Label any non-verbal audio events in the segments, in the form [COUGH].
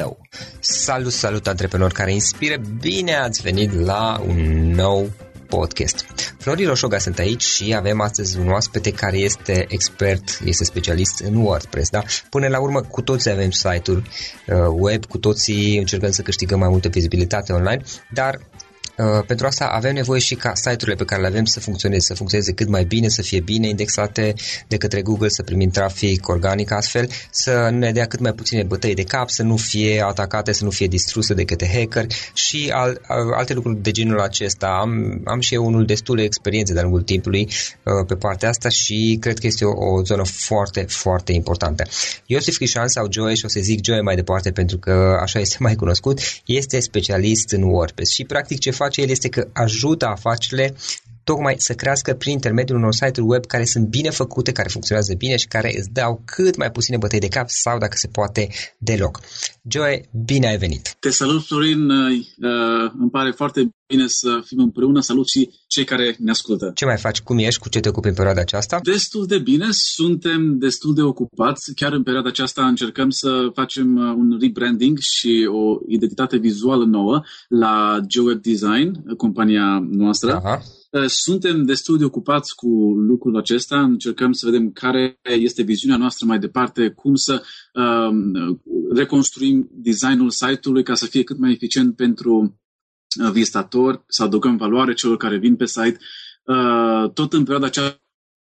tău. Salut, salut antreprenori care inspiră! Bine ați venit la un nou podcast. Florin Roșoga sunt aici și avem astăzi un oaspete care este expert, este specialist în WordPress, da? Până la urmă, cu toții avem site-uri uh, web, cu toții încercăm să câștigăm mai multă vizibilitate online, dar Uh, pentru asta avem nevoie și ca site-urile pe care le avem să funcționeze, să funcționeze cât mai bine, să fie bine indexate de către Google, să primim trafic organic astfel, să ne dea cât mai puține bătăi de cap, să nu fie atacate, să nu fie distruse de către hacker și al, alte lucruri de genul acesta. Am, am și eu unul destul de experiențe de-a lungul timpului uh, pe partea asta și cred că este o, o zonă foarte, foarte importantă. Iosif Crișan sau Joe, și o să zic Joe mai departe pentru că așa este mai cunoscut, este specialist în WordPress și practic ce face face el este că ajută afacerile tocmai să crească prin intermediul unor site-uri web care sunt bine făcute, care funcționează bine și care îți dau cât mai puține bătăi de cap sau, dacă se poate, deloc. Joe, bine ai venit! Te salut, Florin! Uh, îmi pare foarte bine să fim împreună. Salut și cei care ne ascultă. Ce mai faci? Cum ești? Cu ce te ocupi în perioada aceasta? Destul de bine. Suntem destul de ocupați. Chiar în perioada aceasta încercăm să facem uh, un rebranding și o identitate vizuală nouă la GeoWeb Design, compania noastră. Aha. Uh, suntem destul de ocupați cu lucrul acesta, încercăm să vedem care este viziunea noastră mai departe, cum să um, reconstruim designul site-ului ca să fie cât mai eficient pentru uh, vizitatori, să adăugăm valoare celor care vin pe site. Uh, tot în perioada aceasta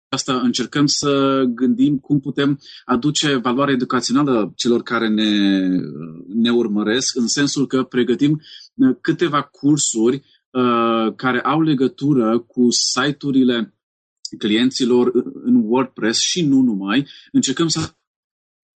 asta încercăm să gândim cum putem aduce valoare educațională celor care ne, ne urmăresc, în sensul că pregătim câteva cursuri uh, care au legătură cu site-urile clienților în WordPress și nu numai. Încercăm să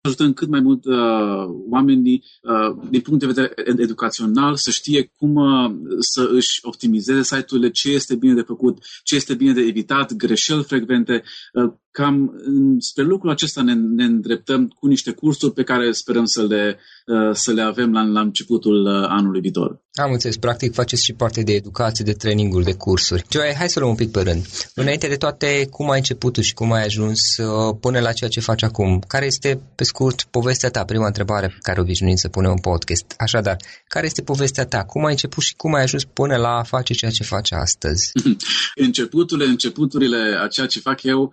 ajutăm cât mai mult uh, oamenii uh, din punct de vedere educațional să știe cum uh, să își optimizeze site-urile, ce este bine de făcut, ce este bine de evitat, greșeli frecvente, uh, cam spre lucrul acesta ne, ne îndreptăm cu niște cursuri pe care sperăm să le, uh, să le avem la, la începutul uh, anului viitor. Am înțeles, practic faceți și parte de educație, de traininguri, de cursuri. Joy, hai să luăm un pic pe rând. Înainte de toate, cum ai început și cum ai ajuns uh, până la ceea ce faci acum? Care este, pe scurt, povestea ta? Prima întrebare pe care obișnuim să punem în podcast. Așadar, care este povestea ta? Cum ai început și cum ai ajuns până la a face ceea ce faci astăzi? [LAUGHS] Începuturile, începuturile a ceea ce fac eu uh,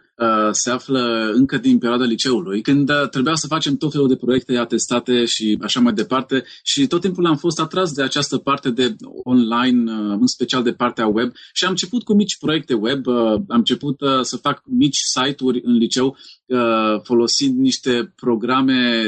se află încă din perioada liceului, când uh, trebuia să facem tot felul de proiecte atestate și așa mai departe și tot timpul am fost atras de această parte de online, uh, în special de partea web și am început cu mici proiecte web, uh, am început să fac mici site-uri în liceu folosind niște programe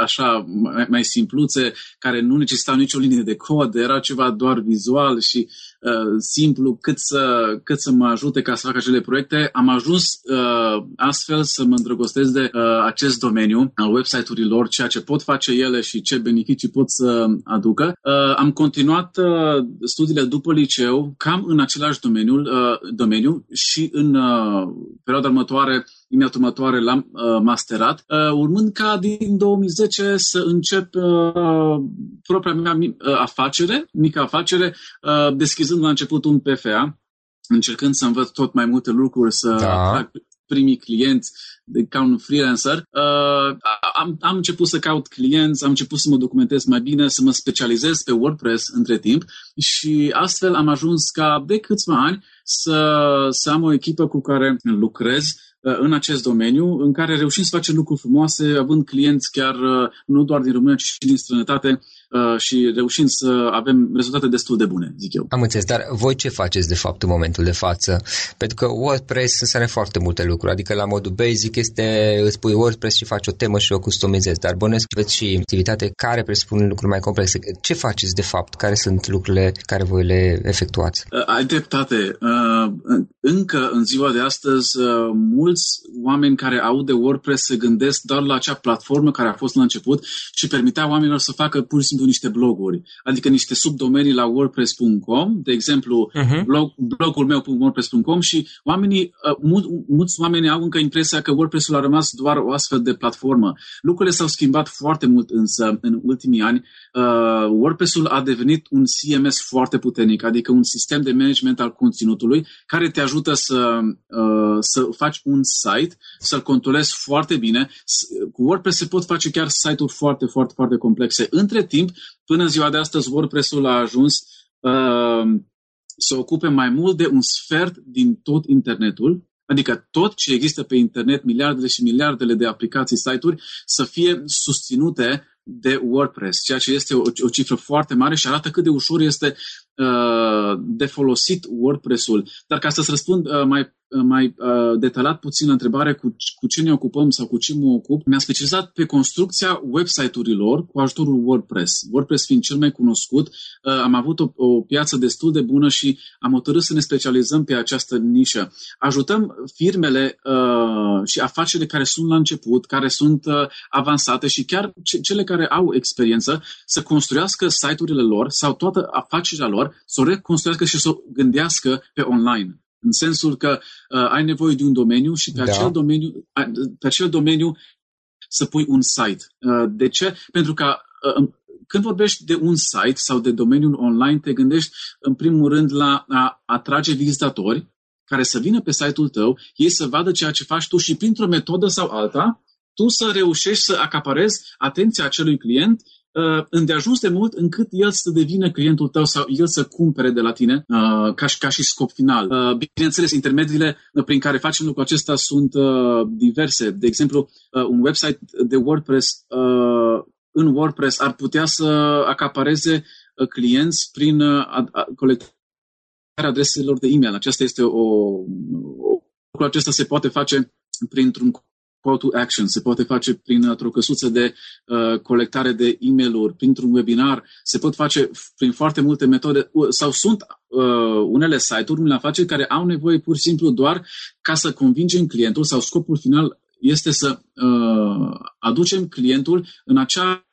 așa mai, mai simpluțe care nu necesitau nicio linie de cod, era ceva doar vizual și uh, simplu cât să, cât să mă ajute ca să fac acele proiecte. Am ajuns uh, astfel să mă îndrăgostesc de uh, acest domeniu al website-urilor, ceea ce pot face ele și ce beneficii pot să aducă. Uh, am continuat uh, studiile după liceu cam în același domeniu, uh, domeniu și în uh, perioada următoare imediat următoare l-am uh, masterat, uh, urmând ca din 2010 să încep uh, propria mea uh, afacere, mică afacere, uh, deschizând la început un PFA, încercând să învăț tot mai multe lucruri, să da. atrag primii clienți de, ca un freelancer. Uh, am, am început să caut clienți, am început să mă documentez mai bine, să mă specializez pe WordPress între timp și astfel am ajuns ca de câțiva ani să, să am o echipă cu care lucrez Uh, în acest domeniu, în care reușim să facem lucruri frumoase, având clienți chiar uh, nu doar din România, ci și din străinătate, Uh, și reușim să avem rezultate destul de bune, zic eu. Am înțeles, dar voi ce faceți de fapt în momentul de față? Pentru că WordPress înseamnă foarte multe lucruri, adică la modul basic este îți pui WordPress și faci o temă și o customizezi, dar bănesc aveți și activitate care presupune lucruri mai complexe. Ce faceți de fapt? Care sunt lucrurile care voi le efectuați? Uh, ai dreptate. Uh, încă în ziua de astăzi, mulți oameni care au de WordPress se gândesc doar la acea platformă care a fost la început și permitea oamenilor să facă pur și simplu simplu niște bloguri, adică niște subdomenii la wordpress.com, de exemplu uh-huh. blog, blogul meu wordpress.com și oamenii, uh, mul, mulți oameni au încă impresia că WordPress-ul a rămas doar o astfel de platformă. Lucrurile s-au schimbat foarte mult însă în ultimii ani. Uh, WordPress-ul a devenit un CMS foarte puternic, adică un sistem de management al conținutului care te ajută să, uh, să faci un site, să-l controlezi foarte bine. Cu WordPress se pot face chiar site-uri foarte, foarte, foarte complexe. Între timp, Până în ziua de astăzi, WordPress-ul a ajuns uh, să ocupe mai mult de un sfert din tot internetul, adică tot ce există pe internet, miliardele și miliardele de aplicații, site-uri, să fie susținute de WordPress, ceea ce este o, o cifră foarte mare și arată cât de ușor este uh, de folosit WordPress-ul. Dar ca să-ți răspund uh, mai mai uh, detaliat puțin la întrebare cu, cu ce ne ocupăm sau cu ce mă ocup, mi-am specializat pe construcția website-urilor cu ajutorul WordPress. WordPress fiind cel mai cunoscut, uh, am avut o, o piață destul de bună și am hotărât să ne specializăm pe această nișă. Ajutăm firmele uh, și afacerile care sunt la început, care sunt uh, avansate și chiar ce, cele care au experiență să construiască site-urile lor sau toată afacerea lor, să o reconstruiască și să o gândească pe online. În sensul că uh, ai nevoie de un domeniu și pe, da. acel domeniu, pe acel domeniu să pui un site. Uh, de ce? Pentru că uh, când vorbești de un site sau de domeniul online, te gândești în primul rând la a atrage vizitatori care să vină pe site-ul tău, ei să vadă ceea ce faci tu și printr-o metodă sau alta, tu să reușești să acaparezi atenția acelui client uh, îndeajuns de mult încât el să devină clientul tău sau el să cumpere de la tine uh, ca, și, ca și scop final. Uh, bineînțeles, intermediile prin care facem lucrul acesta sunt uh, diverse. De exemplu, uh, un website de WordPress uh, în WordPress ar putea să acapareze uh, clienți prin uh, colectarea adreselor de e-mail. Aceasta este o, o lucrul acesta se poate face printr-un call to action, se poate face prin o căsuță de uh, colectare de e mail printr-un webinar, se pot face prin foarte multe metode sau sunt uh, unele site-uri, unele afaceri care au nevoie pur și simplu doar ca să convingem clientul sau scopul final este să uh, aducem clientul în acea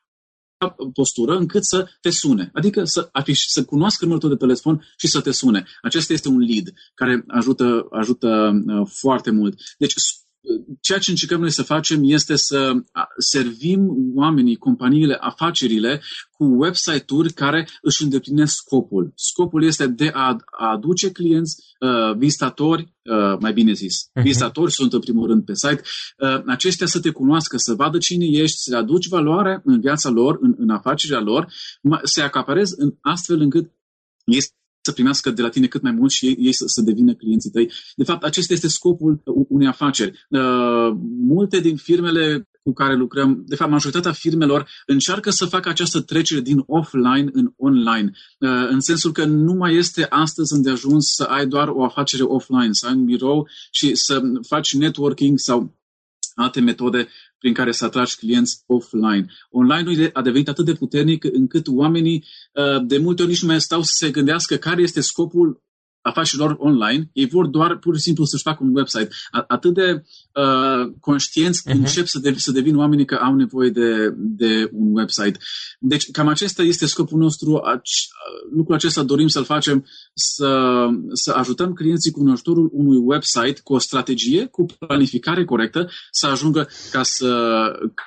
postură încât să te sune. Adică să, afiș, să cunoască numărul tău de telefon și să te sune. Acesta este un lead care ajută, ajută uh, foarte mult. Deci ceea ce încercăm noi să facem este să servim oamenii, companiile, afacerile cu website-uri care își îndeplinesc scopul. Scopul este de a aduce clienți, uh, vizitatori, uh, mai bine zis, uh-huh. vizitatori sunt în primul rând pe site, uh, aceștia să te cunoască, să vadă cine ești, să aduci valoare în viața lor, în, în afacerea lor, să-i acaparezi în astfel încât este să primească de la tine cât mai mult și ei, ei să, să devină clienții tăi. De fapt, acesta este scopul unei afaceri. Uh, multe din firmele cu care lucrăm, de fapt, majoritatea firmelor încearcă să facă această trecere din offline în online, uh, în sensul că nu mai este astăzi îndeajuns să ai doar o afacere offline, să ai un birou și să faci networking sau alte metode prin care să atragi clienți offline. Online-ul a devenit atât de puternic încât oamenii uh, de multe ori nici nu mai stau să se gândească care este scopul afacerilor online, ei vor doar pur și simplu să-și facă un website. Atât de uh, conștienți uh-huh. încep să, de, să devină oamenii că au nevoie de, de un website. Deci cam acesta este scopul nostru. Ac- lucrul acesta dorim să-l facem, să, să ajutăm clienții cu ajutorul unui website, cu o strategie, cu planificare corectă, să ajungă ca să,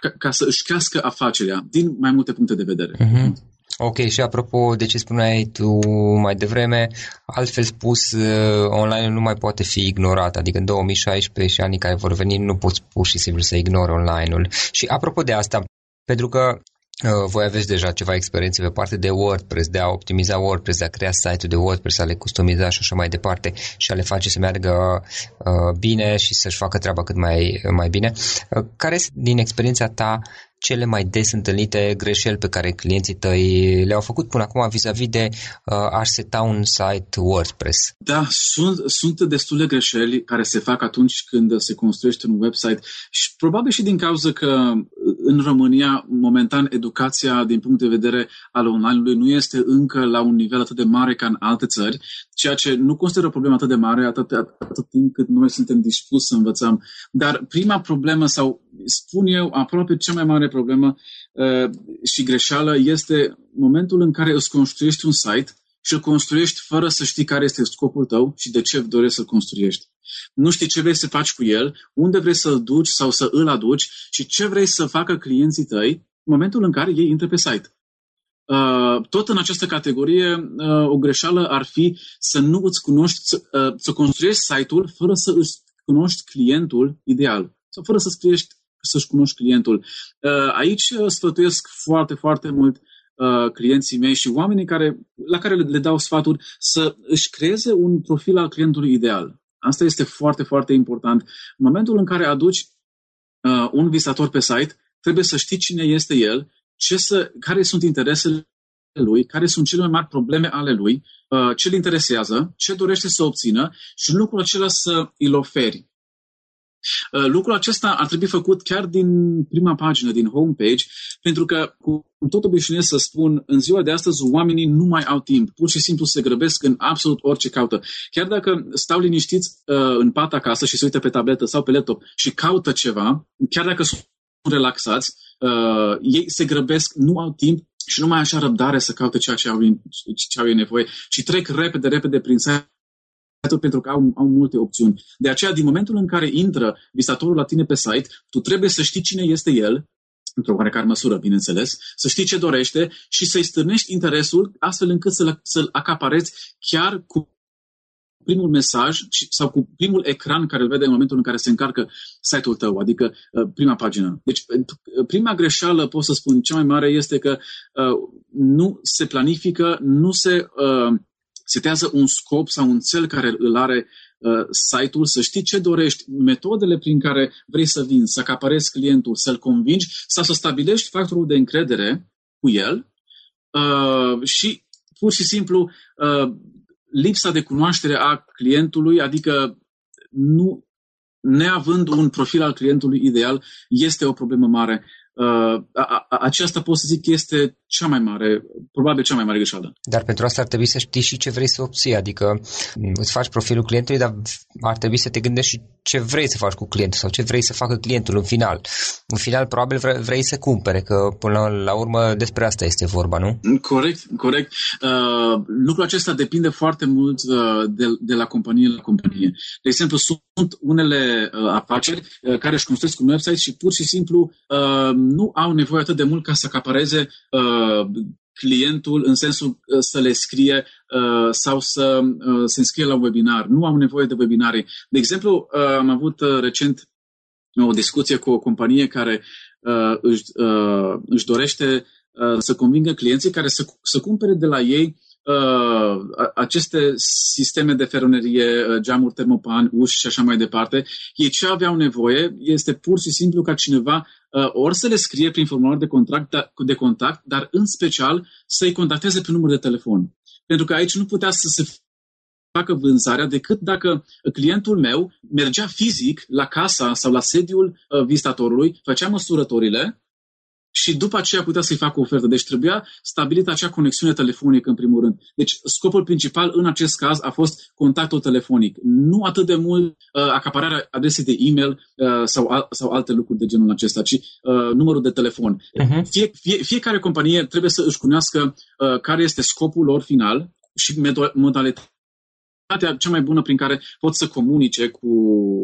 ca, ca să își crească afacerea din mai multe puncte de vedere. Uh-huh. Ok, și apropo de ce spuneai tu mai devreme, altfel spus, uh, online nu mai poate fi ignorat, adică în 2016 și anii care vor veni nu poți pur și simplu să ignori online-ul. Și apropo de asta, pentru că Uh, voi aveți deja ceva experiențe pe parte de WordPress, de a optimiza WordPress, de a crea site-ul de WordPress, a le customiza și așa mai departe și a le face să meargă uh, bine și să-și facă treaba cât mai, mai bine. Uh, care este din experiența ta cele mai des întâlnite greșeli pe care clienții tăi le-au făcut până acum vis-a-vis de uh, a seta un site WordPress? Da, sunt, sunt destule greșeli care se fac atunci când se construiește un website și probabil și din cauza că în România, momentan, educația din punct de vedere al online-ului nu este încă la un nivel atât de mare ca în alte țări, ceea ce nu consideră o problemă atât de mare atât, atât timp cât noi suntem dispuși să învățăm. Dar prima problemă, sau spun eu, aproape cea mai mare problemă uh, și greșeală este momentul în care îți construiești un site și îl construiești fără să știi care este scopul tău și de ce dorești să-l construiești. Nu știi ce vrei să faci cu el, unde vrei să-l duci sau să îl aduci și ce vrei să facă clienții tăi în momentul în care ei intră pe site. Uh, tot în această categorie, uh, o greșeală ar fi să nu îți cunoști, să, uh, să construiești site-ul fără să îți cunoști clientul ideal sau fără să scriești să-și cunoști clientul. Aici sfătuiesc foarte, foarte mult clienții mei și oamenii care, la care le, le dau sfaturi să își creeze un profil al clientului ideal. Asta este foarte, foarte important. În momentul în care aduci uh, un vizitator pe site, trebuie să știi cine este el, ce să, care sunt interesele lui, care sunt cele mai mari probleme ale lui, uh, ce îl interesează, ce dorește să obțină și lucrul acela să îl oferi. Uh, lucrul acesta ar trebui făcut chiar din prima pagină, din homepage, pentru că, cu tot obișnuiesc să spun, în ziua de astăzi oamenii nu mai au timp. Pur și simplu se grăbesc în absolut orice caută. Chiar dacă stau liniștiți uh, în pat acasă și se uită pe tabletă sau pe laptop și caută ceva, chiar dacă sunt relaxați, uh, ei se grăbesc, nu au timp și nu mai așa răbdare să caute ceea ce au, ce au nevoie, ci trec repede, repede prin site pentru că au, au multe opțiuni. De aceea, din momentul în care intră visatorul la tine pe site, tu trebuie să știi cine este el, într-o oarecare măsură, bineînțeles, să știi ce dorește și să-i stârnești interesul astfel încât să-l, să-l acapareți chiar cu primul mesaj sau cu primul ecran care îl vede în momentul în care se încarcă site-ul tău, adică uh, prima pagină. Deci, uh, prima greșeală, pot să spun, cea mai mare este că uh, nu se planifică, nu se uh, setează un scop sau un cel care îl are uh, site-ul, să știi ce dorești, metodele prin care vrei să vinzi, să acaparezi clientul, să-l convingi sau să stabilești factorul de încredere cu el uh, și pur și simplu uh, lipsa de cunoaștere a clientului, adică nu neavând un profil al clientului ideal, este o problemă mare. Uh, aceasta pot să zic este cea mai mare, probabil cea mai mare greșeală. Dar pentru asta ar trebui să știi și ce vrei să obții, adică mm, îți faci profilul clientului, dar ar trebui să te gândești și ce vrei să faci cu clientul sau ce vrei să facă clientul în final. În final, probabil vrei să cumpere, că până la urmă despre asta este vorba, nu? Corect, corect. Uh, lucrul acesta depinde foarte mult uh, de, de la companie la companie. De exemplu, sunt unele uh, afaceri uh, care își construiesc un website și pur și simplu uh, nu au nevoie atât de mult ca să acapareze uh, clientul în sensul uh, să le scrie uh, sau să uh, se înscrie la un webinar. Nu au nevoie de webinare. De exemplu, uh, am avut uh, recent o discuție cu o companie care uh, își, uh, își dorește uh, să convingă clienții care să, să cumpere de la ei uh, aceste sisteme de feronerie, uh, geamuri termopan, uși și așa mai departe, ei ce aveau nevoie este pur și simplu ca cineva uh, ori să le scrie prin formular de, contract, da, de contact, dar în special să-i contacteze pe număr de telefon. Pentru că aici nu putea să se facă vânzarea decât dacă clientul meu mergea fizic la casa sau la sediul uh, vizitatorului, făcea măsurătorile și după aceea putea să-i facă o ofertă. Deci trebuia stabilită acea conexiune telefonică în primul rând. Deci scopul principal în acest caz a fost contactul telefonic. Nu atât de mult uh, acapararea adresei de e-mail uh, sau, al, sau alte lucruri de genul acesta, ci uh, numărul de telefon. Uh-huh. Fie, fie, fiecare companie trebuie să își cunoască uh, care este scopul lor final și modalitatea modalitatea cea mai bună prin care pot să comunice cu,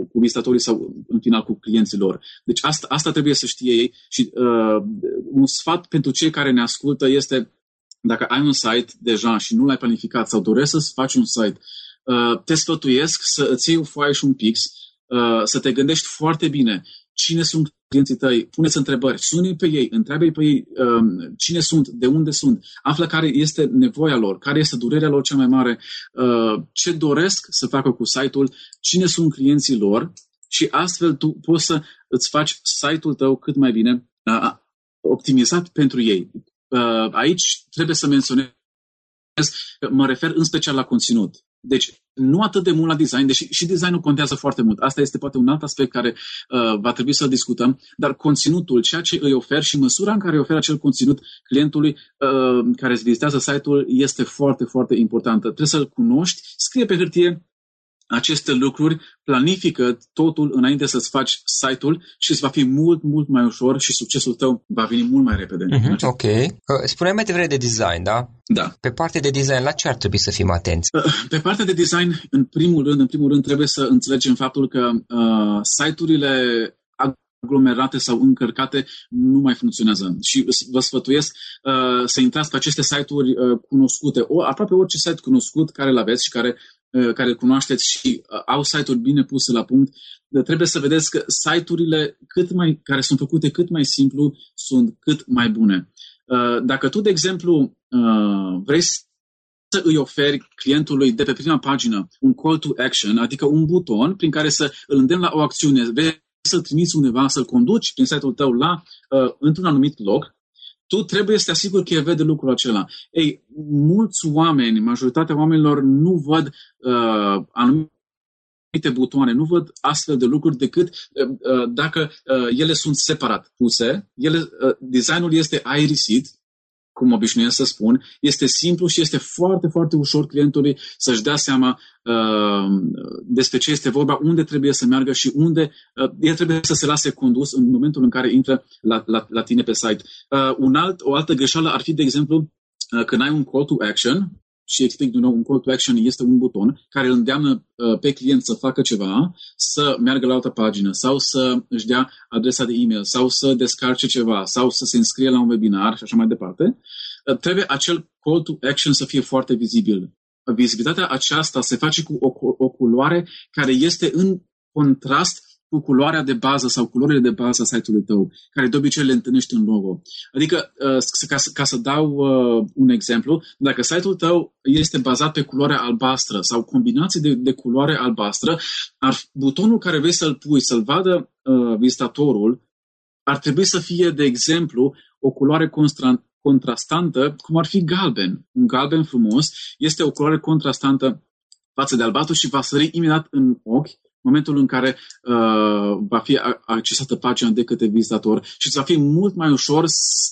cu vizitatorii sau, în final, cu clienții lor. Deci asta, asta trebuie să știe ei și uh, un sfat pentru cei care ne ascultă este dacă ai un site deja și nu l-ai planificat sau dorești să faci un site, uh, te sfătuiesc să îți iei o foaie și un pix, uh, să te gândești foarte bine cine sunt clienții tăi, puneți întrebări, sună pe ei, întreabă pe ei um, cine sunt, de unde sunt, află care este nevoia lor, care este durerea lor cea mai mare, uh, ce doresc să facă cu site-ul, cine sunt clienții lor și astfel tu poți să îți faci site-ul tău cât mai bine uh, optimizat pentru ei. Uh, aici trebuie să menționez, mă refer în special la conținut. Deci, nu atât de mult la design, deși și designul contează foarte mult. Asta este poate un alt aspect care uh, va trebui să discutăm, dar conținutul, ceea ce îi ofer și măsura în care îi ofer acel conținut clientului uh, care îți vizitează site-ul este foarte, foarte importantă. Trebuie să-l cunoști, scrie pe hârtie aceste lucruri, planifică totul înainte să-ți faci site-ul și îți va fi mult, mult mai ușor și succesul tău va veni mult mai repede. Uh-huh, ok. Uh, spuneai mai devreme de design, da? Da. Pe partea de design, la ce ar trebui să fim atenți? Uh, pe partea de design, în primul rând, în primul rând trebuie să înțelegem faptul că uh, site-urile aglomerate sau încărcate nu mai funcționează. Și vă sfătuiesc uh, să intrați pe aceste site-uri uh, cunoscute, o, aproape orice site cunoscut care îl aveți și care Uh, care îl cunoașteți și uh, au site-uri bine puse la punct, trebuie să vedeți că site-urile cât mai, care sunt făcute cât mai simplu sunt cât mai bune. Uh, dacă tu, de exemplu, vrei să îi oferi clientului de pe prima pagină un call to action, adică un buton prin care să îl îndemn la o acțiune, vrei să-l trimiți undeva, să-l conduci prin site-ul tău la, uh, într-un anumit loc, tu trebuie să te asiguri că el vede lucrul acela. Ei, mulți oameni, majoritatea oamenilor nu văd uh, anumite butoane, nu văd astfel de lucruri decât uh, uh, dacă uh, ele sunt separat puse. Ele, uh, designul este aerisit, cum obișnuiesc să spun, este simplu și este foarte, foarte ușor clientului să-și dea seama uh, despre ce este vorba, unde trebuie să meargă și unde uh, el trebuie să se lase condus în momentul în care intră la, la, la tine pe site. Uh, un alt, o altă greșeală ar fi, de exemplu, uh, când ai un call to action, și explic din nou, un call to action este un buton care îl îndeamnă uh, pe client să facă ceva, să meargă la altă pagină sau să își dea adresa de e-mail sau să descarce ceva sau să se înscrie la un webinar și așa mai departe, uh, trebuie acel call to action să fie foarte vizibil. Vizibilitatea aceasta se face cu o, o culoare care este în contrast cu culoarea de bază sau culorile de bază a site-ului tău, care de obicei le întâlnești în logo. Adică, uh, ca să, ca să dau uh, un exemplu, dacă site-ul tău este bazat pe culoare albastră sau combinații de, de culoare albastră, ar, butonul care vrei să-l pui, să-l vadă uh, vizitatorul, ar trebui să fie, de exemplu, o culoare constra- contrastantă, cum ar fi galben. Un galben frumos este o culoare contrastantă față de albastru și va sări imediat în ochi momentul în care uh, va fi accesată pagina de către vizitator și îți va fi mult mai ușor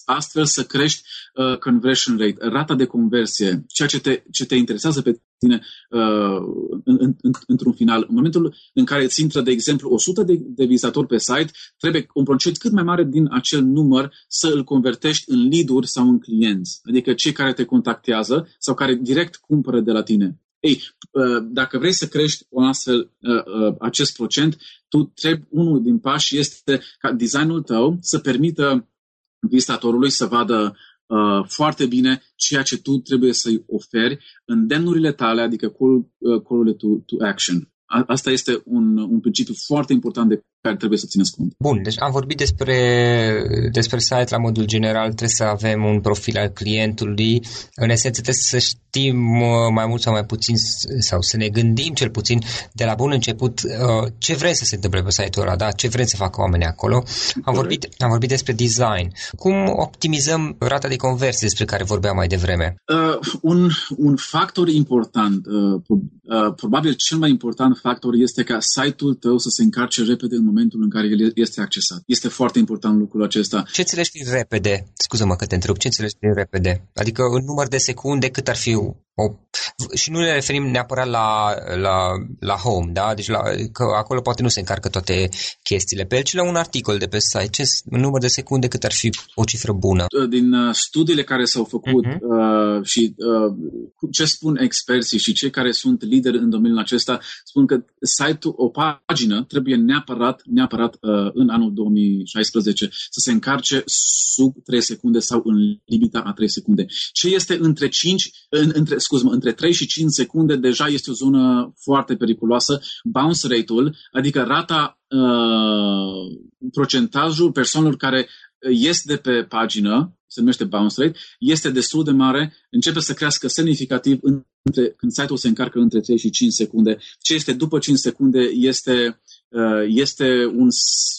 astfel să crești uh, conversion rate, rata de conversie, ceea ce te, ce te interesează pe tine uh, în, în, în, într-un final. În momentul în care îți intră, de exemplu, 100 de, de vizitatori pe site, trebuie un procent cât mai mare din acel număr să îl convertești în lead-uri sau în clienți, adică cei care te contactează sau care direct cumpără de la tine. Ei, uh, dacă vrei să crești o astfel uh, uh, acest procent, tu trebuie, unul din pași este ca designul tău să permită vizitatorului să vadă uh, foarte bine ceea ce tu trebuie să-i oferi în demnurile tale, adică call, uh, call to, to action. Asta este un, un principiu foarte important de care trebuie să țineți cont. Bun, deci am vorbit despre, despre site la modul general, trebuie să avem un profil al clientului. În esență trebuie să știm uh, mai mult sau mai puțin sau să ne gândim cel puțin de la bun început uh, ce vrem să se întâmple pe site-ul ăla, da? ce vrem să facă oamenii acolo. Am vorbit, am vorbit despre design. Cum optimizăm rata de conversie despre care vorbeam mai devreme? Uh, un, un factor important, uh, uh, probabil cel mai important factor este ca site-ul tău să se încarce repede în momentul în care el este accesat. Este foarte important lucrul acesta. Ce înțelegi prin repede? Scuză-mă că te întreb. Ce înțelegi prin repede? Adică în număr de secunde cât ar fi o, și nu ne referim neapărat la, la, la home, da? Deci la, că acolo poate nu se încarcă toate chestiile pe el, ci la un articol de pe site. Ce în număr de secunde cât ar fi o cifră bună? Din uh, studiile care s-au făcut uh-huh. uh, și uh, ce spun experții și cei care sunt lideri în domeniul acesta, spun că site-ul, o pagină trebuie neapărat, neapărat uh, în anul 2016 să se încarce sub 3 secunde sau în limita a 3 secunde. Ce este între 5, în, între, scuză între 3 și 5 secunde deja este o zonă foarte periculoasă. Bounce rate-ul, adică rata, uh, procentajul persoanelor care ies de pe pagină, se numește bounce rate, este destul de mare, începe să crească semnificativ între, când site-ul se încarcă între 3 și 5 secunde. Ce este după 5 secunde este, uh, este un,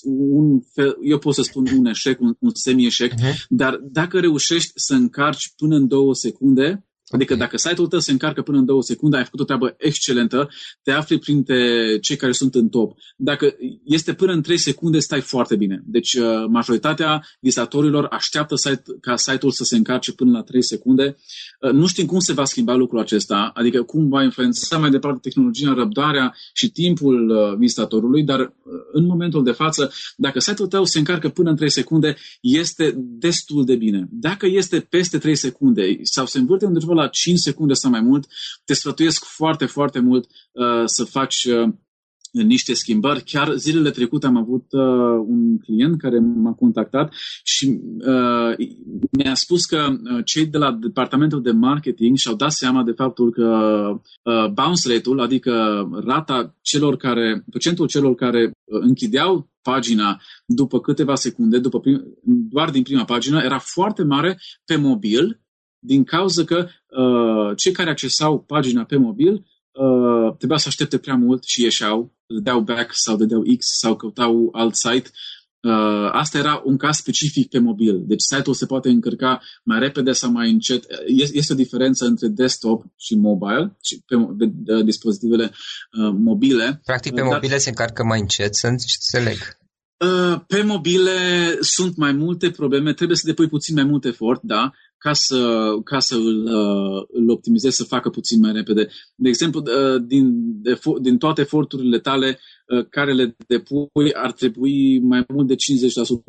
un fel, eu pot să spun un eșec, un, un semi-eșec, uh-huh. dar dacă reușești să încarci până în 2 secunde, Adică dacă site-ul tău se încarcă până în două secunde, ai făcut o treabă excelentă, te afli printre cei care sunt în top. Dacă este până în 3 secunde, stai foarte bine. Deci uh, majoritatea vizatorilor așteaptă site, ca site-ul să se încarce până la 3 secunde. Uh, nu știm cum se va schimba lucrul acesta, adică cum va influența mai departe tehnologia, răbdarea și timpul uh, vizitatorului, dar în momentul de față, dacă site-ul tău se încarcă până în 3 secunde, este destul de bine. Dacă este peste 3 secunde sau se învârte undeva la 5 secunde sau mai mult, te sfătuiesc foarte, foarte mult uh, să faci uh, niște schimbări. Chiar zilele trecute am avut uh, un client care m-a contactat și uh, mi-a spus că uh, cei de la departamentul de marketing și-au dat seama de faptul că uh, bounce rate-ul, adică rata celor care, procentul celor care uh, închideau pagina după câteva secunde, după prim, doar din prima pagină, era foarte mare pe mobil din cauza că uh, cei care accesau pagina pe mobil uh, trebuia să aștepte prea mult și ieșeau, dădeau back sau dădeau X sau căutau alt site. Uh, asta era un caz specific pe mobil. Deci site-ul se poate încărca mai repede sau mai încet. Este o diferență între desktop și mobile, și pe de, de, dispozitivele uh, mobile. Practic pe uh, mobile se încarcă mai încet, să înțeleg. Uh, pe mobile sunt mai multe probleme, trebuie să depui puțin mai mult efort, da, ca să, ca să îl, uh, îl optimizezi, să facă puțin mai repede. De exemplu, uh, din, de, din toate eforturile tale care le depui, ar trebui mai mult de 50%,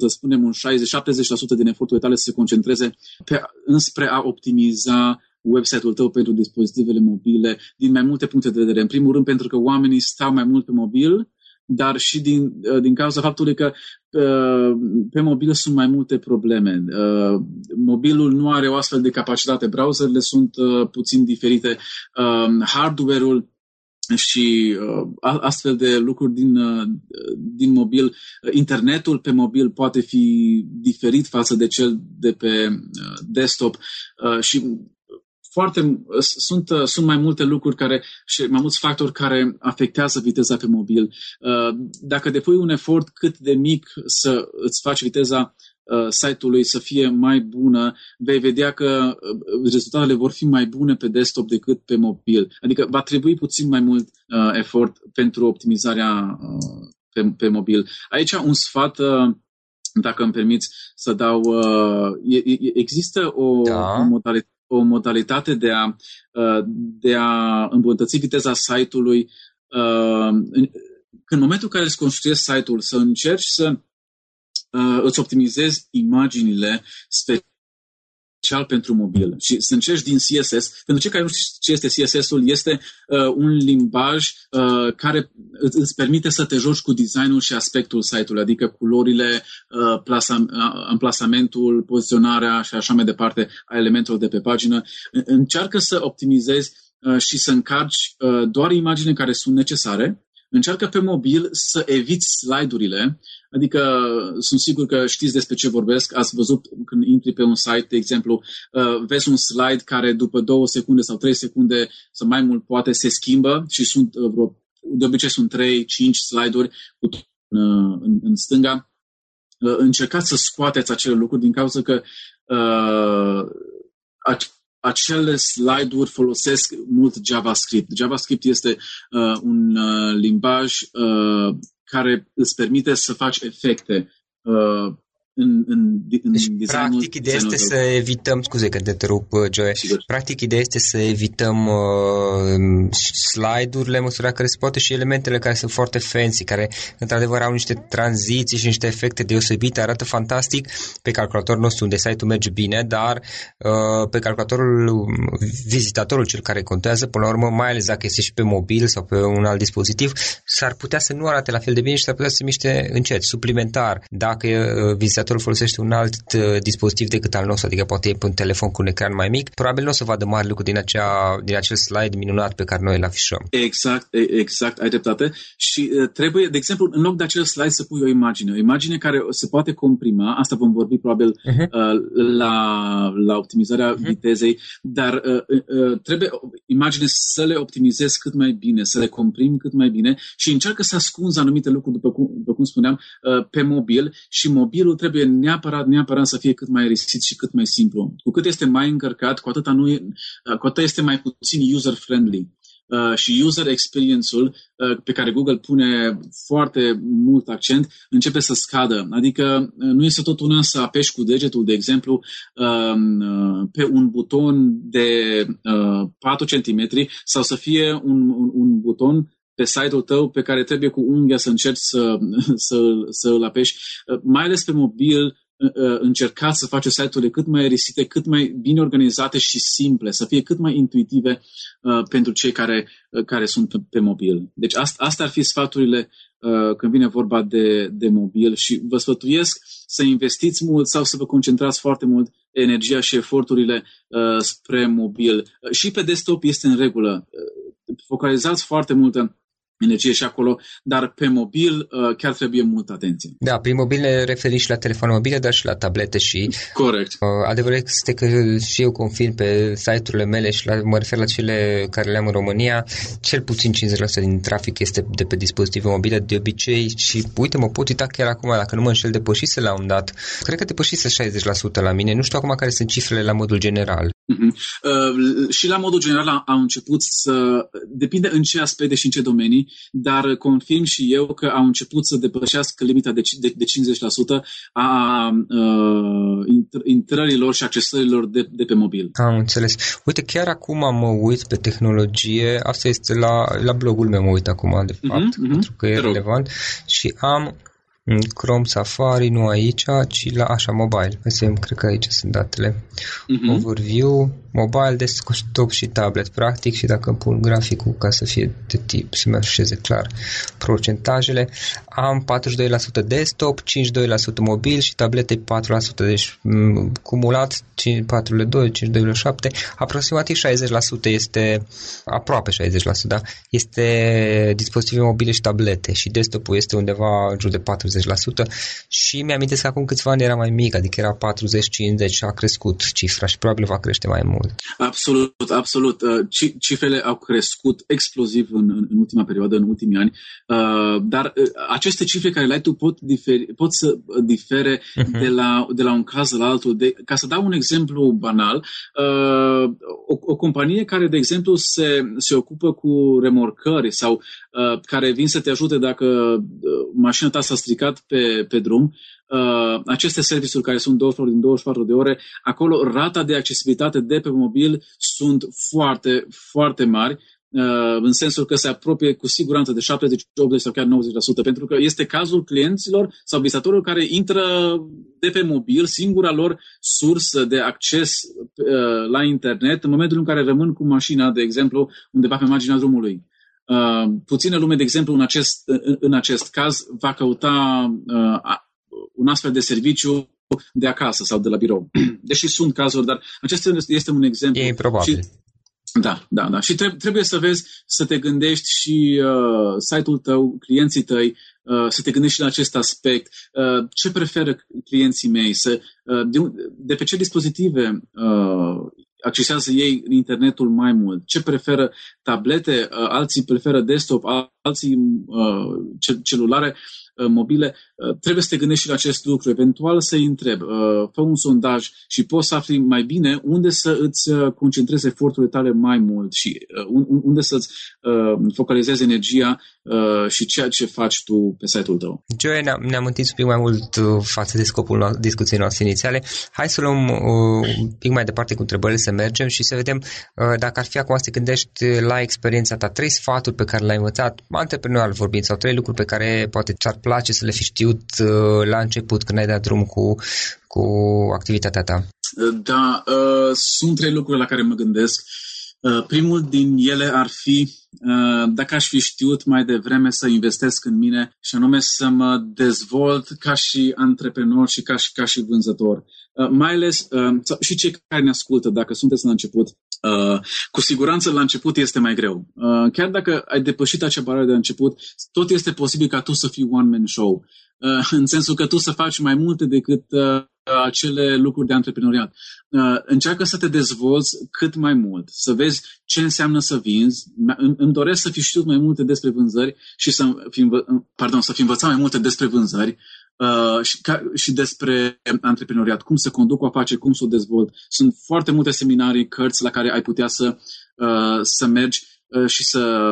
spunem un 60-70% din eforturile tale să se concentreze pe, înspre a optimiza website-ul tău pentru dispozitivele mobile din mai multe puncte de vedere. În primul rând pentru că oamenii stau mai mult pe mobil, dar și din, uh, din cauza faptului că uh, pe mobil sunt mai multe probleme. Uh, mobilul nu are o astfel de capacitate, browserele sunt puțin diferite, hardware-ul și astfel de lucruri din, din mobil. Internetul pe mobil poate fi diferit față de cel de pe desktop și foarte, sunt, sunt mai multe lucruri care și mai mulți factori care afectează viteza pe mobil. Uh, dacă depui un efort cât de mic să îți faci viteza uh, site-ului să fie mai bună, vei vedea că uh, rezultatele vor fi mai bune pe desktop decât pe mobil. Adică va trebui puțin mai mult uh, efort pentru optimizarea uh, pe, pe mobil. Aici un sfat uh, dacă îmi permiți să dau, uh, există o, da. o, modalitate, o modalitate de a, uh, de a îmbunătăți viteza site-ului uh, în, în momentul în care îți construiești site-ul, să încerci să îți optimizezi imaginile specifice special pentru mobil și să încerci din CSS. Pentru cei care nu știu ce este CSS-ul, este uh, un limbaj uh, care îți permite să te joci cu designul și aspectul site-ului, adică culorile, uh, plasa, uh, amplasamentul, poziționarea și așa mai departe a elementelor de pe pagină. Încearcă să optimizezi uh, și să încarci uh, doar imagine care sunt necesare Încearcă pe mobil să eviți slide-urile, adică sunt sigur că știți despre ce vorbesc, ați văzut când intri pe un site, de exemplu, uh, vezi un slide care după două secunde sau trei secunde sau mai mult poate se schimbă și sunt uh, vreo, de obicei sunt trei, cinci slide-uri cu, uh, în, în stânga. Încercați să scoateți acele lucruri din cauza că uh, acele slide-uri folosesc mult JavaScript. JavaScript este uh, un uh, limbaj uh, care îți permite să faci efecte uh, în, în, în deci, designul, practic, ideea este să evităm, scuze că te rup, uh, Joe, Sigur. practic, ideea este să evităm uh, slide-urile, măsura care se poate și elementele care sunt foarte fancy, care, într-adevăr, au niște tranziții și niște efecte deosebite, arată fantastic pe calculatorul nostru, unde site-ul merge bine, dar uh, pe calculatorul, vizitatorul, cel care contează, până la urmă, mai ales dacă este și pe mobil sau pe un alt dispozitiv, s-ar putea să nu arate la fel de bine și s-ar putea să se miște încet, suplimentar. Dacă uh, vizitatorul utilizatorul folosește un alt uh, dispozitiv decât al nostru, adică poate e pe un telefon cu un ecran mai mic, probabil nu o să vadă mari lucruri din, acea, din acel slide minunat pe care noi îl afișăm. Exact, exact, ai dreptate. Și uh, trebuie, de exemplu, în loc de acel slide să pui o imagine, o imagine care se poate comprima, asta vom vorbi probabil uh-huh. uh, la, la optimizarea uh-huh. vitezei, dar uh, uh, trebuie imagine să le optimizezi cât mai bine, să le comprim cât mai bine și încearcă să ascunzi anumite lucruri, după cum, după cum spuneam, uh, pe mobil și mobilul trebuie trebuie neapărat, neapărat să fie cât mai risit și cât mai simplu. Cu cât este mai încărcat, cu atât, nu e, cu atât este mai puțin user-friendly. Uh, și user experience-ul uh, pe care Google pune foarte mult accent începe să scadă. Adică uh, nu este tot una să apeși cu degetul, de exemplu, um, uh, pe un buton de uh, 4 cm sau să fie un, un, un buton pe site-ul tău pe care trebuie cu unghia să încerci să, să, să îl apeși, mai ales pe mobil, uh, uh, încercați să faceți site-urile cât mai risite, cât mai bine organizate și simple, să fie cât mai intuitive uh, pentru cei care, uh, care sunt pe, pe mobil. Deci asta, asta ar fi sfaturile uh, când vine vorba de, de mobil și vă sfătuiesc să investiți mult sau să vă concentrați foarte mult energia și eforturile uh, spre mobil. Uh, și pe desktop este în regulă. Uh, focalizați foarte mult energie și acolo, dar pe mobil uh, chiar trebuie multă atenție. Da, prin mobil ne referim și la telefoane mobile, dar și la tablete și... Corect. Uh, adevărul este că și eu confirm pe site-urile mele și la, mă refer la cele care le-am în România, cel puțin 50% din trafic este de pe dispozitive mobile de obicei și uite, mă pot uita chiar acum, dacă nu mă înșel, depășise la un dat. Cred că depășise 60% la mine. Nu știu acum care sunt cifrele la modul general. Uh-huh. Uh, și la modul general am început să... Depinde în ce aspecte și în ce domenii, dar confirm și eu că au început să depășească limita de, de, de 50% a uh, intrărilor și accesărilor de, de pe mobil. Am înțeles. Uite, chiar acum mă uit pe tehnologie, asta este la, la blogul meu, mă uit acum, de fapt, uh-huh, uh-huh. pentru că e relevant, și am Chrome Safari, nu aici, ci la așa mobile. Vedem, cred că aici sunt datele. Uh-huh. Overview, mobile, desktop și tablet, practic, și dacă pun graficul ca să fie de tip, să mi așeze clar procentajele, am 42% desktop, 52% mobil și tablete 4%, deci m- cumulat 4,2, 52,7, aproximativ 60% este, aproape 60%, da, este dispozitive mobile și tablete și desktopul este undeva în jur de 40% și mi-am că acum câțiva ani era mai mic, adică era 40-50 și a crescut cifra și probabil va crește mai mult. Mult. Absolut, absolut. Uh, cifrele au crescut exploziv în, în ultima perioadă, în ultimii ani, uh, dar uh, aceste cifre care le-ai tu pot, diferi, pot să difere uh-huh. de, la, de la un caz la altul. De, ca să dau un exemplu banal, o, o companie care, de exemplu, se, se ocupă cu remorcări sau care vin să te ajute dacă mașina ta s-a stricat pe, pe drum, uh, aceste serviciuri care sunt 24 din 24 de ore, acolo rata de accesibilitate de pe mobil sunt foarte, foarte mari, uh, în sensul că se apropie cu siguranță de 70, 80 sau chiar 90%, pentru că este cazul clienților sau vizitatorilor care intră de pe mobil, singura lor sursă de acces uh, la internet, în momentul în care rămân cu mașina, de exemplu, undeva pe marginea drumului. Uh, puțină lume, de exemplu, în acest, în, în acest caz, va căuta uh, un astfel de serviciu de acasă sau de la birou. [CLEARS THROAT] Deși sunt cazuri, dar acesta este un exemplu. E probabil. Și, da, da, da. Și trebuie să vezi, să te gândești și uh, site-ul tău, clienții tăi, uh, să te gândești și la acest aspect. Uh, ce preferă clienții mei? Să, uh, de, de pe ce dispozitive uh, accesează ei internetul mai mult? Ce preferă tablete? Uh, alții preferă desktop, alții uh, celulare. Uh, mobile, uh, trebuie să te gândești și la acest lucru. Eventual să-i întreb, uh, fă un sondaj și poți să afli mai bine unde să îți concentrezi eforturile tale mai mult și unde să-ți focalizezi energia și ceea ce faci tu pe site-ul tău. Joe, ne-am, ne-am întins un pic mai mult față de scopul no- discuției noastre inițiale. Hai să luăm un pic mai departe cu întrebările, să mergem și să vedem dacă ar fi acum să te gândești la experiența ta, trei sfaturi pe care le-ai învățat, antreprenorial vorbind, sau trei lucruri pe care poate ți-ar place să le fi știut uh, la început când ai dat drum cu, cu activitatea ta? Da, uh, sunt trei lucruri la care mă gândesc. Uh, primul din ele ar fi uh, dacă aș fi știut mai devreme să investesc în mine și anume să mă dezvolt ca și antreprenor și ca și, ca și vânzător. Uh, mai ales uh, și cei care ne ascultă, dacă sunteți la început, Uh, cu siguranță la început este mai greu. Uh, chiar dacă ai depășit acea barieră de început, tot este posibil ca tu să fii one-man show. Uh, în sensul că tu să faci mai multe decât uh, acele lucruri de antreprenoriat. Uh, încearcă să te dezvolți cât mai mult, să vezi ce înseamnă să vinzi. Îmi doresc să fi știut mai multe despre vânzări și să fi, pardon, să fi învățat mai multe despre vânzări uh, și, ca, și despre antreprenoriat, cum să conduc o afacere, cum să o dezvolt. Sunt foarte multe seminarii, cărți la care ai putea să, uh, să mergi uh, și să,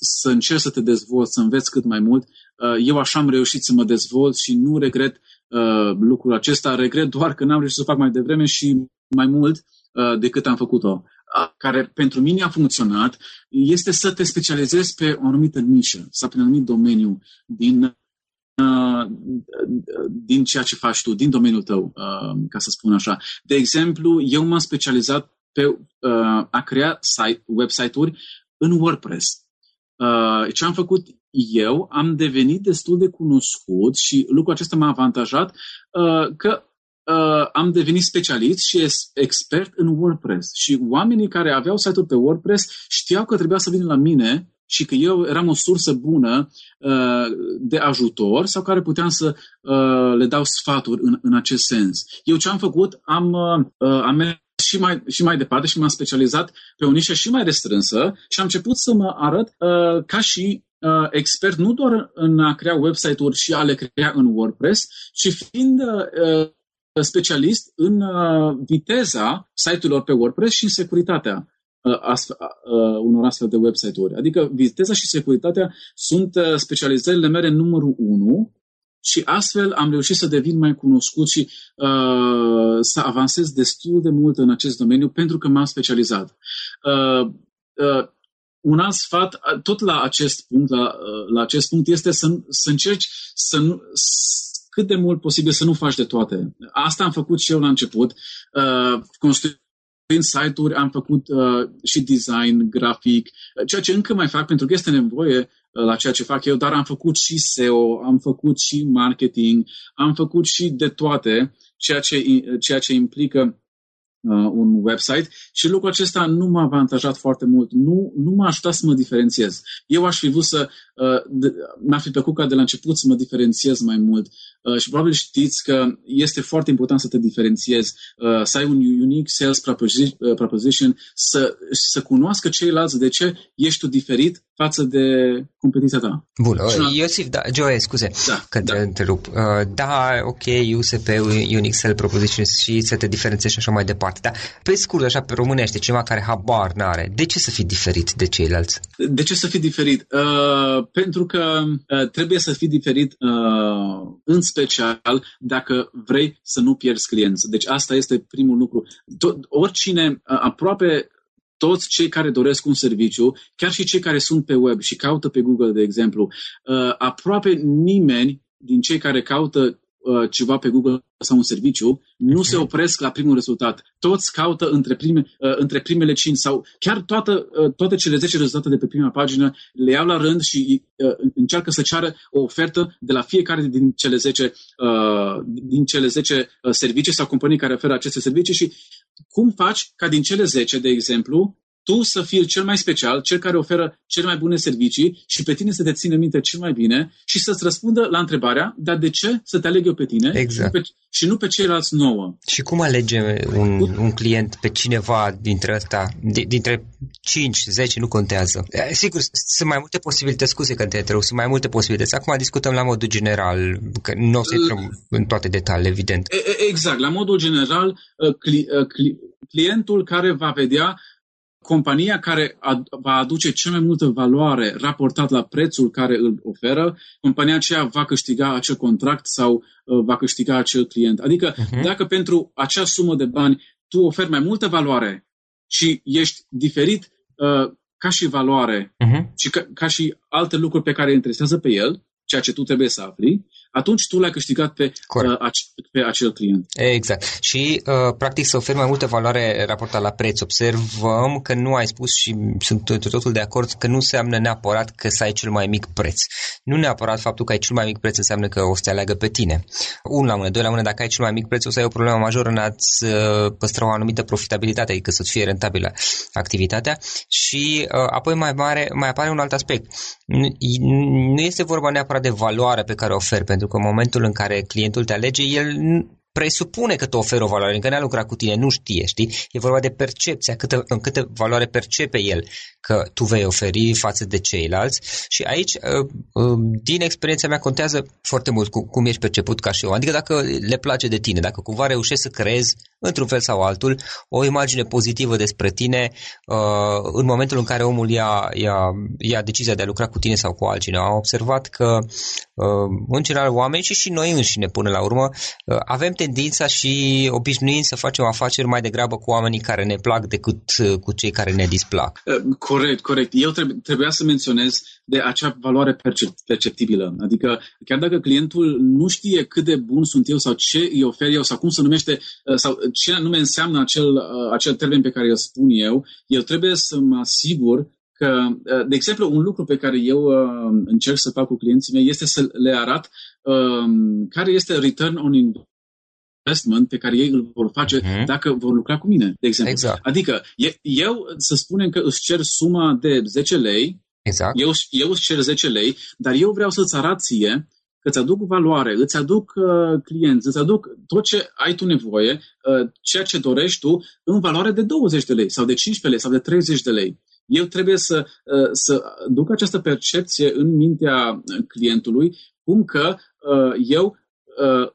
să încerci să te dezvolți, să înveți cât mai mult. Uh, eu așa am reușit să mă dezvolt și nu regret uh, lucrul acesta, regret doar că n-am reușit să fac mai devreme și mai mult uh, decât am făcut-o care pentru mine a funcționat, este să te specializezi pe o anumită nișă sau pe un anumit domeniu din din ceea ce faci tu, din domeniul tău, ca să spun așa. De exemplu, eu m-am specializat pe a crea site, website-uri în WordPress. Ce am făcut eu, am devenit destul de cunoscut și lucrul acesta m-a avantajat că am devenit specialist și expert în WordPress. Și oamenii care aveau site-uri pe WordPress știau că trebuia să vină la mine și că eu eram o sursă bună uh, de ajutor sau care puteam să uh, le dau sfaturi în, în acest sens. Eu ce am făcut? Am, uh, am mers și mai, și mai departe și m-am specializat pe o nișă și mai restrânsă și am început să mă arăt uh, ca și uh, expert nu doar în a crea website-uri și a le crea în WordPress, ci fiind uh, specialist în uh, viteza site-urilor pe WordPress și în securitatea astfel, unor astfel de website-uri. Adică viteza și securitatea sunt uh, specializările mele numărul 1 și astfel am reușit să devin mai cunoscut și uh, să avansez destul de mult în acest domeniu pentru că m-am specializat. Uh, uh, un alt sfat, tot la acest punct, la, uh, la acest punct este să, să încerci să nu, cât de mult posibil să nu faci de toate. Asta am făcut și eu la început. Uh, prin site-uri am făcut uh, și design grafic, uh, ceea ce încă mai fac pentru că este nevoie uh, la ceea ce fac eu, dar am făcut și SEO, am făcut și marketing, am făcut și de toate, ceea ce, ceea ce implică uh, un website și lucrul acesta nu m-a avantajat foarte mult, nu, nu m-a ajutat să mă diferențiez. Eu aș fi vrut să, uh, de, mi-ar fi plăcut ca de la început să mă diferențiez mai mult uh, și probabil știți că este foarte important să te diferențiezi, uh, să ai un unique sales proposition, uh, proposition să, să cunoască ceilalți de ce ești tu diferit față de competiția ta. Bun, Iosif, da, Joe, scuze da, că te da. întrerup. Uh, da, ok, USP, Unique Sales Proposition și să te diferențiezi și așa mai departe, dar pe scurt, așa, pe românește, cineva care habar n-are, de ce să fii diferit de ceilalți? De ce să fii diferit? Uh, pentru că uh, trebuie să fii diferit uh, în special dacă vrei să nu pierzi clienți. Deci asta este primul lucru. Tot, oricine, uh, aproape toți cei care doresc un serviciu, chiar și cei care sunt pe web și caută pe Google, de exemplu, uh, aproape nimeni din cei care caută uh, ceva pe Google sau un serviciu, nu se opresc la primul rezultat. Toți caută între, prime, uh, între primele 5 sau chiar toată, uh, toate cele 10 rezultate de pe prima pagină le iau la rând și uh, încearcă să ceară o ofertă de la fiecare din cele 10, uh, din cele 10 uh, servicii sau companii care oferă aceste servicii și cum faci ca din cele 10, de exemplu, tu să fii cel mai special, cel care oferă cele mai bune servicii și pe tine să te țină minte cel mai bine și să-ți răspundă la întrebarea, dar de ce să te aleg eu pe tine exact. și, pe, și nu pe ceilalți nouă? Și cum alege un, un client pe cineva dintre ăsta, dintre 5, 10, nu contează. Sigur, sunt mai multe posibilități, scuze că te întreb, sunt mai multe posibilități. Acum discutăm la modul general, că nu o să intrăm în toate detaliile, evident. Exact, la modul general, uh, cli, uh, cli, clientul care va vedea compania care ad, va aduce cea mai multă valoare raportat la prețul care îl oferă, compania aceea va câștiga acel contract sau uh, va câștiga acel client. Adică uh-huh. dacă pentru acea sumă de bani tu oferi mai multă valoare și ești diferit uh, ca și valoare uh-huh. și ca, ca și alte lucruri pe care îi interesează pe el, ceea ce tu trebuie să afli, atunci tu l-ai câștigat pe, uh, pe acel client. Exact. Și, uh, practic, să oferi mai multă valoare raportat la preț. Observăm că nu ai spus și sunt totul de acord că nu înseamnă neapărat că să ai cel mai mic preț. Nu neapărat faptul că ai cel mai mic preț înseamnă că o să te aleagă pe tine. Un la mână, doi la mână, dacă ai cel mai mic preț, o să ai o problemă majoră în a-ți uh, păstra o anumită profitabilitate, adică să-ți fie rentabilă activitatea. Și uh, apoi mai, mare, mai apare un alt aspect. Nu este vorba neapărat de valoare pe care o oferi, pentru că în momentul în care clientul te alege, el presupune că tu oferă o valoare, încă n-a lucrat cu tine, nu știe, știi? E vorba de percepția, câtă, în câtă valoare percepe el că tu vei oferi față de ceilalți și aici, uh, uh, din experiența mea, contează foarte mult cum ești perceput ca și om. Adică dacă le place de tine, dacă cumva reușești să creezi, într-un fel sau altul, o imagine pozitivă despre tine uh, în momentul în care omul ia, ia, ia decizia de a lucra cu tine sau cu altcineva. Am observat că, în general, oameni și și noi înșine, până la urmă, avem tendința și obișnuim să facem afaceri mai degrabă cu oamenii care ne plac decât cu cei care ne displac. Corect, corect. Eu trebuie, trebuia să menționez de acea valoare perceptibilă. Adică chiar dacă clientul nu știe cât de bun sunt eu sau ce îi ofer eu sau cum se numește uh, sau ce anume înseamnă acel, uh, acel termen pe care îl spun eu, eu trebuie să mă asigur că, uh, de exemplu, un lucru pe care eu încerc să fac cu clienții mei este să le arat um, care este return on investment pe care ei îl vor face uh-huh. dacă vor lucra cu mine, de exemplu. Exact. Adică eu, să spunem că îți cer suma de 10 lei, exact. eu, eu îți cer 10 lei, dar eu vreau să-ți arat ție că îți aduc valoare, îți aduc uh, clienți, îți aduc tot ce ai tu nevoie, uh, ceea ce dorești tu, în valoare de 20 de lei sau de 15 lei sau de 30 de lei. Eu trebuie să, uh, să duc această percepție în mintea clientului, cum că uh, eu uh,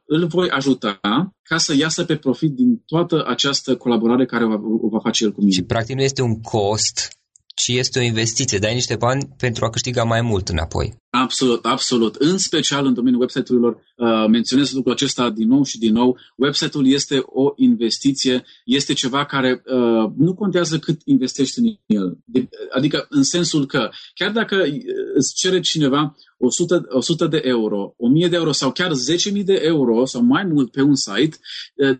îl voi ajuta ca să iasă pe profit din toată această colaborare care o va, o va face el cu mine. Și practic nu este un cost, ci este o investiție. Dai niște bani pentru a câștiga mai mult înapoi. Absolut, absolut. În special în domeniul website-urilor, uh, menționez lucrul acesta din nou și din nou. Website-ul este o investiție, este ceva care uh, nu contează cât investești în el. De, adică în sensul că chiar dacă uh, îți cere cineva 100, 100 de euro, 1000 de euro sau chiar 10.000 de euro sau mai mult pe un site, uh,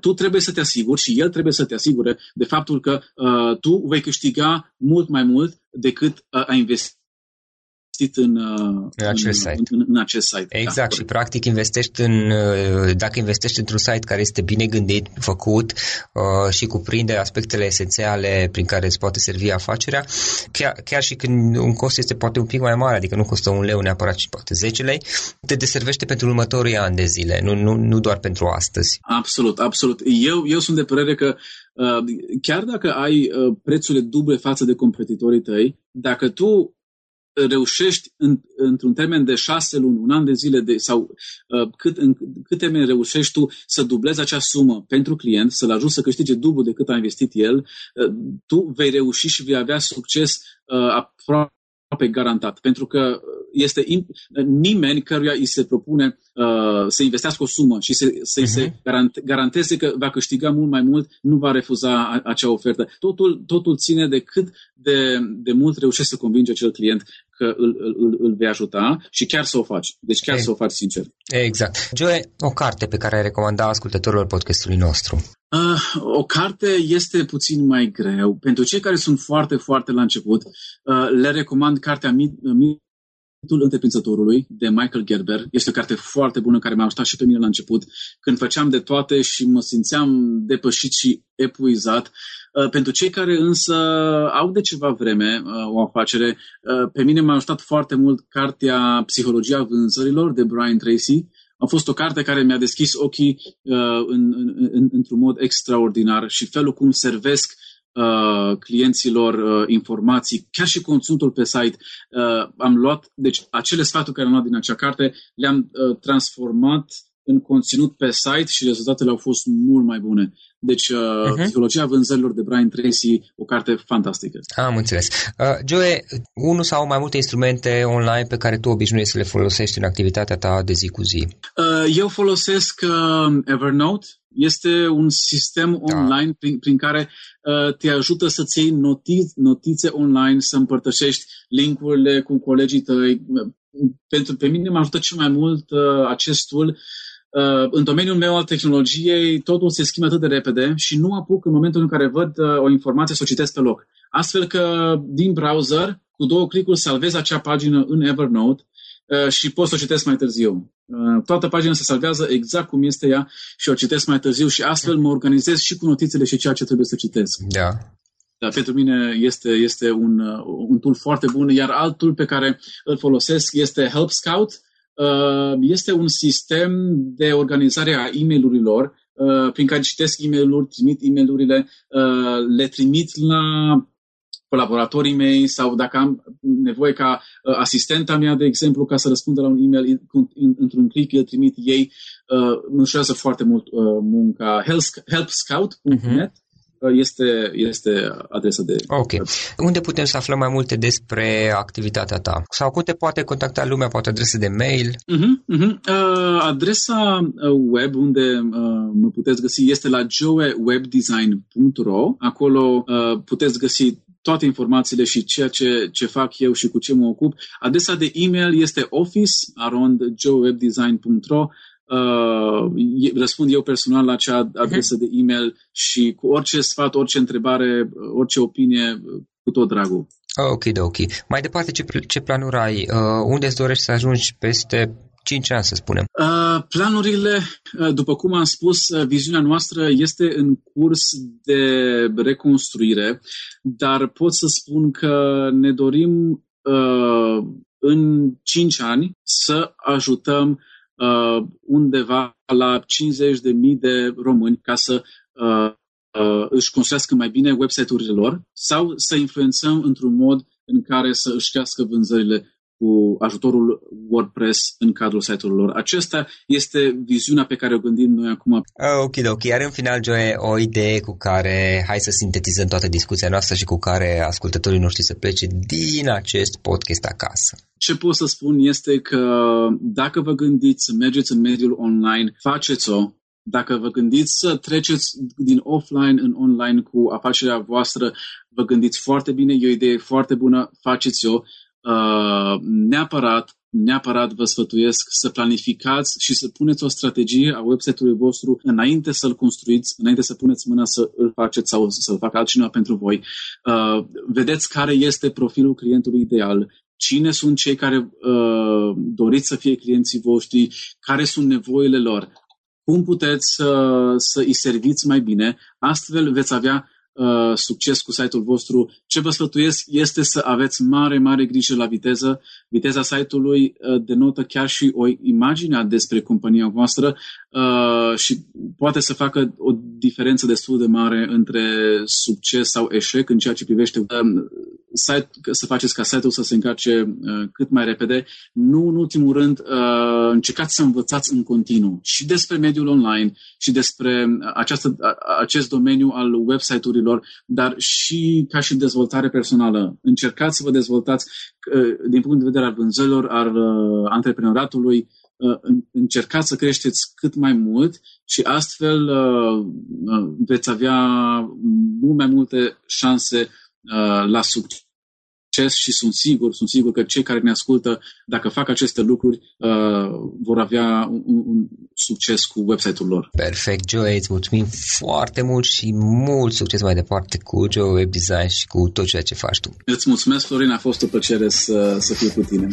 tu trebuie să te asiguri și el trebuie să te asigure de faptul că uh, tu vei câștiga mult mai mult decât uh, a investi investit în, uh, în, acel site. În, în acest site. Da, exact, da, și practic investești în, uh, dacă investești într-un site care este bine gândit, făcut uh, și cuprinde aspectele esențiale prin care îți poate servi afacerea, chiar, chiar și când un cost este poate un pic mai mare, adică nu costă un leu neapărat, ci poate 10 lei, te deservește pentru următorii ani de zile, nu, nu, nu doar pentru astăzi. Absolut, absolut. Eu, eu sunt de părere că uh, chiar dacă ai uh, prețurile duble față de competitorii tăi, dacă tu reușești în, într-un termen de șase luni, un an de zile de, sau uh, cât, în cât termen reușești tu să dublezi acea sumă pentru client, să-l ajuți să câștige dublu decât a investit el, uh, tu vei reuși și vei avea succes uh, aproape garantat. Pentru că este nimeni căruia îi se propune uh, să investească o sumă și să, să-i uh-huh. se mhm. garante, garanteze că va câștiga mult mai mult, nu va refuza a, acea ofertă. Totul, totul ține de cât de, de mult reușești să convingi acel client că îl, îl, îl vei ajuta și chiar să o faci. Deci chiar e, să o faci sincer. Exact. Joe, o carte pe care ai recomanda ascultătorilor podcastului nostru? Uh, o carte este puțin mai greu. Pentru cei care sunt foarte, foarte la început, uh, le recomand cartea Mitul Întreprinzătorului de Michael Gerber. Este o carte foarte bună care m-a ajutat și pe mine la început, când făceam de toate și mă simțeam depășit și epuizat. Uh, pentru cei care însă au de ceva vreme uh, o afacere, uh, pe mine m-a ajutat foarte mult cartea Psihologia vânzărilor de Brian Tracy. A fost o carte care mi-a deschis ochii în, în, în, într-un mod extraordinar și felul cum servesc uh, clienților uh, informații, chiar și conținutul pe site. Uh, am luat, deci acele sfaturi care am luat din acea carte le-am uh, transformat în conținut pe site și rezultatele au fost mult mai bune. Deci, uh, uh-huh. Psihologia vânzărilor de Brian Tracy, o carte fantastică. Am înțeles. Uh, Joe, unul sau mai multe instrumente online pe care tu obișnuiești să le folosești în activitatea ta de zi cu zi? Uh, eu folosesc uh, Evernote. Este un sistem da. online prin, prin care uh, te ajută să-ți iei notițe, notițe online, să împărtășești linkurile cu colegii tăi. Pentru pe mine m-a ajutat cel mai mult uh, acest tool Uh, în domeniul meu al tehnologiei, totul se schimbă atât de repede și nu apuc în momentul în care văd uh, o informație să o citesc pe loc. Astfel că din browser, cu două clicuri, salvez acea pagină în Evernote uh, și pot să o citesc mai târziu. Toată pagina se salvează exact cum este ea și o citesc mai târziu și astfel mă organizez și cu notițele și ceea ce trebuie să citesc. Da. Dar pentru mine este, este un, un tool foarte bun, iar alt tool pe care îl folosesc este Help Scout, Uh, este un sistem de organizare a e mail uh, prin care citesc e mail trimit e mail uh, le trimit la colaboratorii mei sau dacă am nevoie ca asistenta mea, de exemplu, ca să răspundă la un e-mail într-un click, îl trimit ei. Mă ușează foarte mult munca. helpscout.net este, este adresa de... Ok. Unde putem să aflăm mai multe despre activitatea ta? Sau cum te poate contacta lumea? Poate adrese de mail? Uh-huh, uh-huh. Uh, adresa uh, web unde uh, mă puteți găsi este la joewebdesign.ro. Acolo uh, puteți găsi toate informațiile și ceea ce, ce fac eu și cu ce mă ocup. Adresa de e-mail este office.joewebdesign.ro uh, răspund eu personal la acea adresă de e-mail și cu orice sfat, orice întrebare, orice opinie, cu tot dragul. Ok, ok. Mai departe, ce, ce planuri ai? Uh, unde îți dorești să ajungi peste 5 ani, să spunem? Uh, planurile, uh, după cum am spus, uh, viziunea noastră este în curs de reconstruire, dar pot să spun că ne dorim uh, în 5 ani să ajutăm uh, undeva la 50.000 de români ca să uh, uh, își construiască mai bine website-urile lor sau să influențăm într-un mod în care să își crească vânzările cu ajutorul WordPress în cadrul site-urilor lor. Acesta este viziunea pe care o gândim noi acum. Ah, ok, ok. Iar în final, Joe, o idee cu care hai să sintetizăm toată discuția noastră și cu care ascultătorii noștri să plece din acest podcast acasă. Ce pot să spun este că dacă vă gândiți să mergeți în mediul online, faceți-o, dacă vă gândiți să treceți din offline în online cu afacerea voastră, vă gândiți foarte bine, e o idee foarte bună, faceți-o Uh, neapărat, neapărat vă sfătuiesc să planificați și să puneți o strategie a website-ului vostru înainte să-l construiți, înainte să puneți mâna să îl faceți sau să-l facă altcineva pentru voi. Uh, vedeți care este profilul clientului ideal, cine sunt cei care uh, doriți să fie clienții voștri, care sunt nevoile lor, cum puteți să, să îi serviți mai bine, astfel veți avea uh, succes cu site-ul vostru. Ce vă sfătuiesc este să aveți mare, mare grijă la viteză. Viteza site-ului uh, denotă chiar și o imagine despre compania voastră uh, și poate să facă o diferență destul de mare între succes sau eșec în ceea ce privește uh, site, să faceți ca site-ul să se încarce uh, cât mai repede. Nu în ultimul rând, uh, încercați să învățați în continuu și despre mediul online și despre această, acest domeniu al website-urilor, dar și ca și dezvoltare personală. Încercați să vă dezvoltați uh, din punct de vedere al vânzărilor, al uh, antreprenoratului, uh, încercați să creșteți cât mai mult și astfel uh, uh, veți avea mult mai multe șanse Uh, la succes și sunt sigur, sunt sigur că cei care ne ascultă, dacă fac aceste lucruri, uh, vor avea un, un succes cu website-ul lor. Perfect, Joe, îți mulțumim foarte mult și mult succes mai departe cu Joe Web Design și cu tot ceea ce faci tu. Îți mulțumesc, Florin, a fost o plăcere să, să fiu cu tine.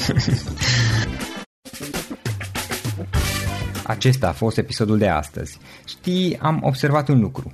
Acesta a fost episodul de astăzi. Știi, am observat un lucru.